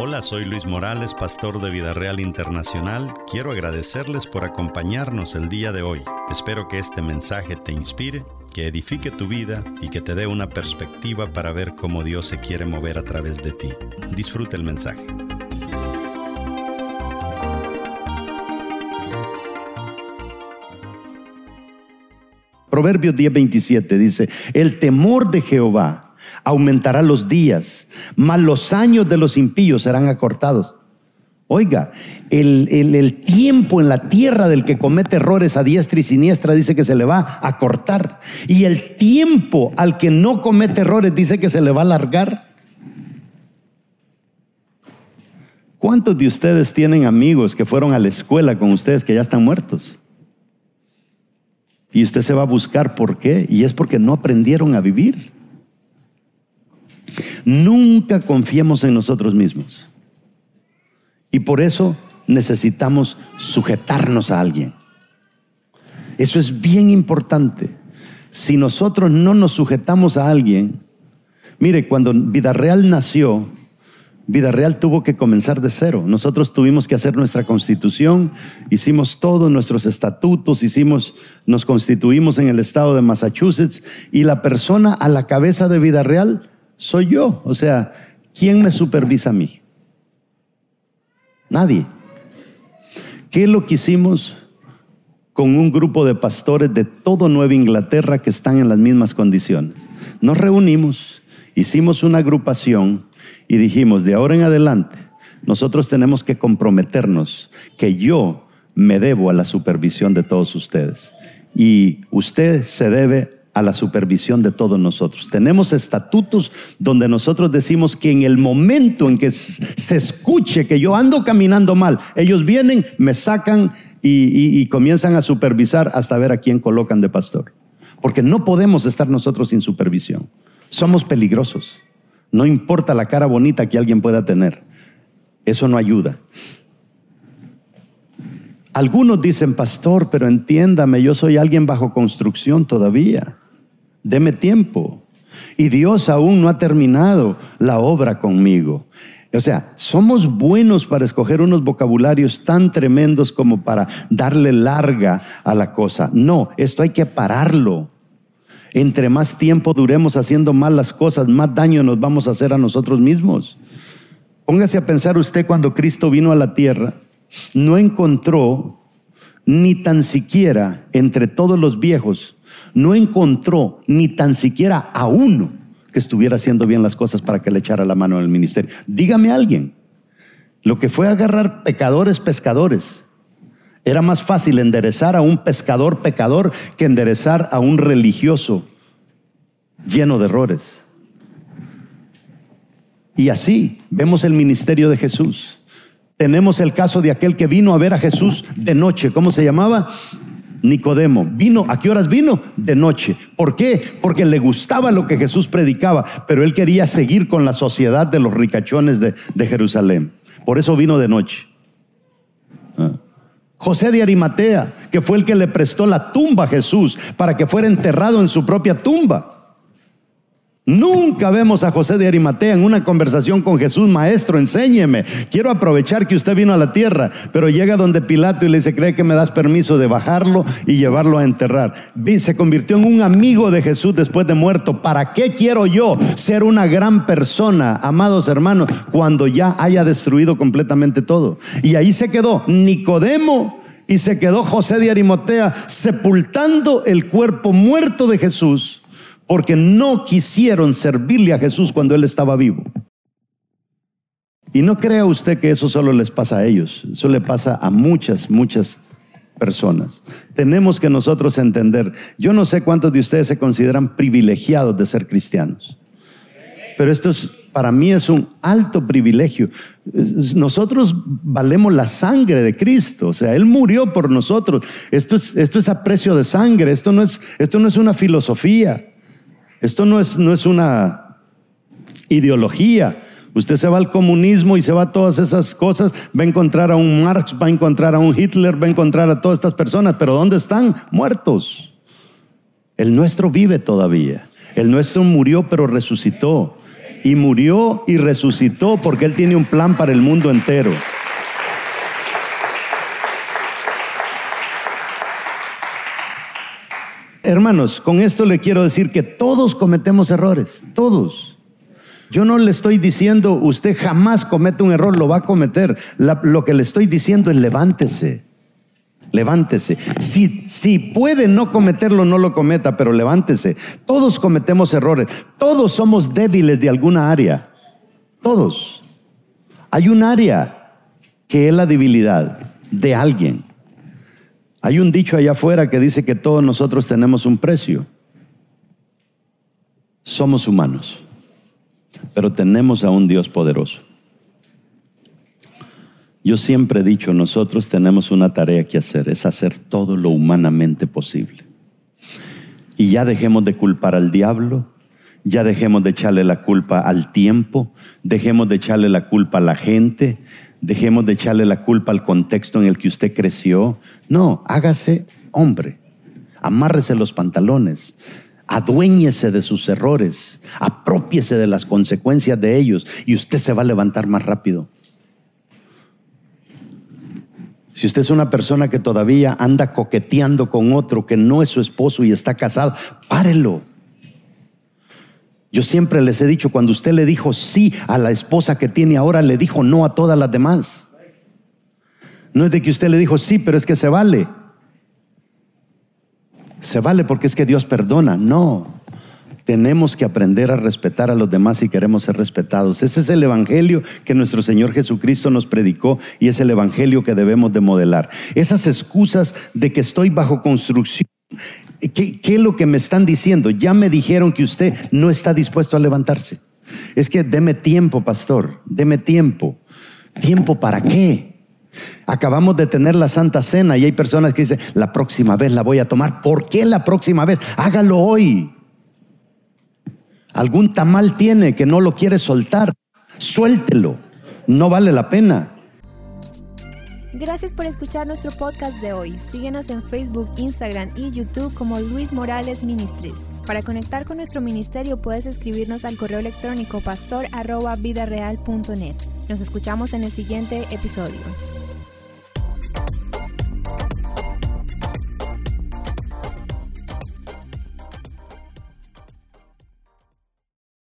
Hola, soy Luis Morales, pastor de Vida Real Internacional. Quiero agradecerles por acompañarnos el día de hoy. Espero que este mensaje te inspire, que edifique tu vida y que te dé una perspectiva para ver cómo Dios se quiere mover a través de ti. Disfruta el mensaje. Proverbios 10:27 dice, el temor de Jehová aumentará los días, mas los años de los impíos serán acortados. Oiga, el, el, tiempo en la tierra del que comete errores a diestra y siniestra dice que se le va a cortar. Y el tiempo al que no comete errores dice que se le va a alargar. ¿Cuántos de ustedes tienen amigos que fueron a la escuela con ustedes que ya están muertos? Y usted se va a buscar por qué. Y es porque no aprendieron a vivir. Nunca confiemos en nosotros mismos. Y por eso necesitamos sujetarnos a alguien. Eso es bien importante. Si nosotros no nos sujetamos a alguien, mire, cuando Vida Real nació, Vida Real tuvo que comenzar de cero. Nosotros tuvimos que hacer nuestra constitución, hicimos todos nuestros estatutos, hicimos, nos constituimos en el estado de Massachusetts y la persona a la cabeza de Vida Real soy yo. O sea, ¿quién me supervisa a mí? Nadie. ¿Qué es lo que hicimos con un grupo de pastores de todo Nueva Inglaterra que están en las mismas condiciones? Nos reunimos, hicimos una agrupación y dijimos, de ahora en adelante, nosotros tenemos que comprometernos que yo me debo a la supervisión de todos ustedes y usted se debe a la supervisión de todos nosotros. Tenemos estatutos donde nosotros decimos que en el momento en que se escuche que yo ando caminando mal, ellos vienen, me sacan y, comienzan a supervisar hasta ver a quién colocan de pastor. Porque no podemos estar nosotros sin supervisión. Somos peligrosos. No importa la cara bonita que alguien pueda tener. Eso no ayuda. Algunos dicen, pastor, pero entiéndame, yo soy alguien bajo construcción todavía deme tiempo. Y Dios aún no ha terminado la obra conmigo. O sea, somos buenos para escoger unos vocabularios tan tremendos como para darle larga a la cosa. No, esto hay que pararlo. Entre más tiempo duremos haciendo mal las cosas, más daño nos vamos a hacer a nosotros mismos. Póngase a pensar usted cuando Cristo vino a la tierra, no encontró ni tan siquiera entre todos los viejos no encontró ni tan siquiera a uno que estuviera haciendo bien las cosas para que le echara la mano al ministerio. Dígame a alguien, lo que fue agarrar pecadores, pescadores, era más fácil enderezar a un pescador pecador que enderezar a un religioso lleno de errores. Y así vemos el ministerio de Jesús. Tenemos el caso de aquel que vino a ver a Jesús de noche. ¿Cómo se llamaba? Nicodemo. Vino, ¿a qué horas vino? De noche. ¿Por qué? Porque le gustaba lo que Jesús predicaba, pero él quería seguir con la sociedad de los ricachones de, Jerusalén. Por eso vino de noche. Ah. José de Arimatea, que fue el que le prestó la tumba a Jesús para que fuera enterrado en su propia tumba. Nunca vemos a José de Arimatea en una conversación con Jesús, maestro, enséñeme. Quiero aprovechar que usted vino a la tierra, pero llega donde Pilato y le dice, ¿cree que me das permiso de bajarlo y llevarlo a enterrar? Se convirtió en un amigo de Jesús después de muerto. ¿Para qué quiero yo ser una gran persona, amados hermanos, cuando ya haya destruido completamente todo? Y ahí se quedó Nicodemo y se quedó José de Arimatea sepultando el cuerpo muerto de Jesús porque no quisieron servirle a Jesús cuando Él estaba vivo. Y no crea usted que eso solo les pasa a ellos, eso le pasa a muchas, muchas personas. Tenemos que nosotros entender, yo no sé cuántos de ustedes se consideran privilegiados de ser cristianos, pero esto es, para mí es un alto privilegio. Nosotros valemos la sangre de Cristo, o sea, Él murió por nosotros. Esto es, esto es aprecio de sangre, esto no es, esto no es una filosofía. Esto no es, no es una ideología. Usted se va al comunismo y se va a todas esas cosas, va a encontrar a un Marx, va a encontrar a un Hitler, va a encontrar a todas estas personas, pero ¿dónde están? Muertos. El nuestro vive todavía. El nuestro murió pero resucitó. y murió y resucitó porque Él tiene un plan para el mundo entero. Hermanos, con esto le quiero decir que todos cometemos errores, todos. Yo no le estoy diciendo, usted jamás comete un error, lo va a cometer. lo que le estoy diciendo es levántese. Levántese. Si, si puede no cometerlo, no lo cometa, pero levántese. Todos cometemos errores. Todos somos débiles de alguna área. Todos. Hay un área que es la debilidad de alguien. Hay un dicho allá afuera que dice que todos nosotros tenemos un precio. Somos humanos, pero tenemos a un Dios poderoso. Yo siempre he dicho, nosotros tenemos una tarea que hacer, es hacer todo lo humanamente posible. Y ya dejemos de culpar al diablo, ya dejemos de echarle la culpa al tiempo, dejemos de echarle la culpa a la gente, dejemos de echarle la culpa al contexto en el que usted creció. No, hágase hombre, amárrese los pantalones, aduéñese de sus errores, apropiese de las consecuencias de ellos y usted se va a levantar más rápido. Si usted es una persona que todavía anda coqueteando con otro que no es su esposo y está casado, párelo. Yo siempre les he dicho, cuando usted le dijo sí a la esposa que tiene ahora, le dijo no a todas las demás. No es de que usted le dijo sí, pero es que se vale. Se vale porque es que Dios perdona. No. Tenemos que aprender a respetar a los demás si queremos ser respetados. Ese es el evangelio que nuestro Señor Jesucristo nos predicó y es el evangelio que debemos de modelar. Esas excusas de que estoy bajo construcción. ¿Qué, ¿Qué, es lo que me están diciendo? Ya me dijeron que usted no está dispuesto a levantarse. Es que deme tiempo, pastor, deme tiempo. ¿Tiempo para qué? Acabamos de tener la Santa Cena y hay personas que dicen, la próxima vez la voy a tomar. ¿Por qué la próxima vez? Hágalo hoy. Algún tamal tiene que no lo quiere soltar. Suéltelo. No vale la pena. Gracias por escuchar nuestro podcast de hoy. Síguenos en Facebook, Instagram y YouTube como Luis Morales Ministries. Para conectar con nuestro ministerio puedes escribirnos al correo electrónico pastor.vidareal.net. Nos escuchamos en el siguiente episodio.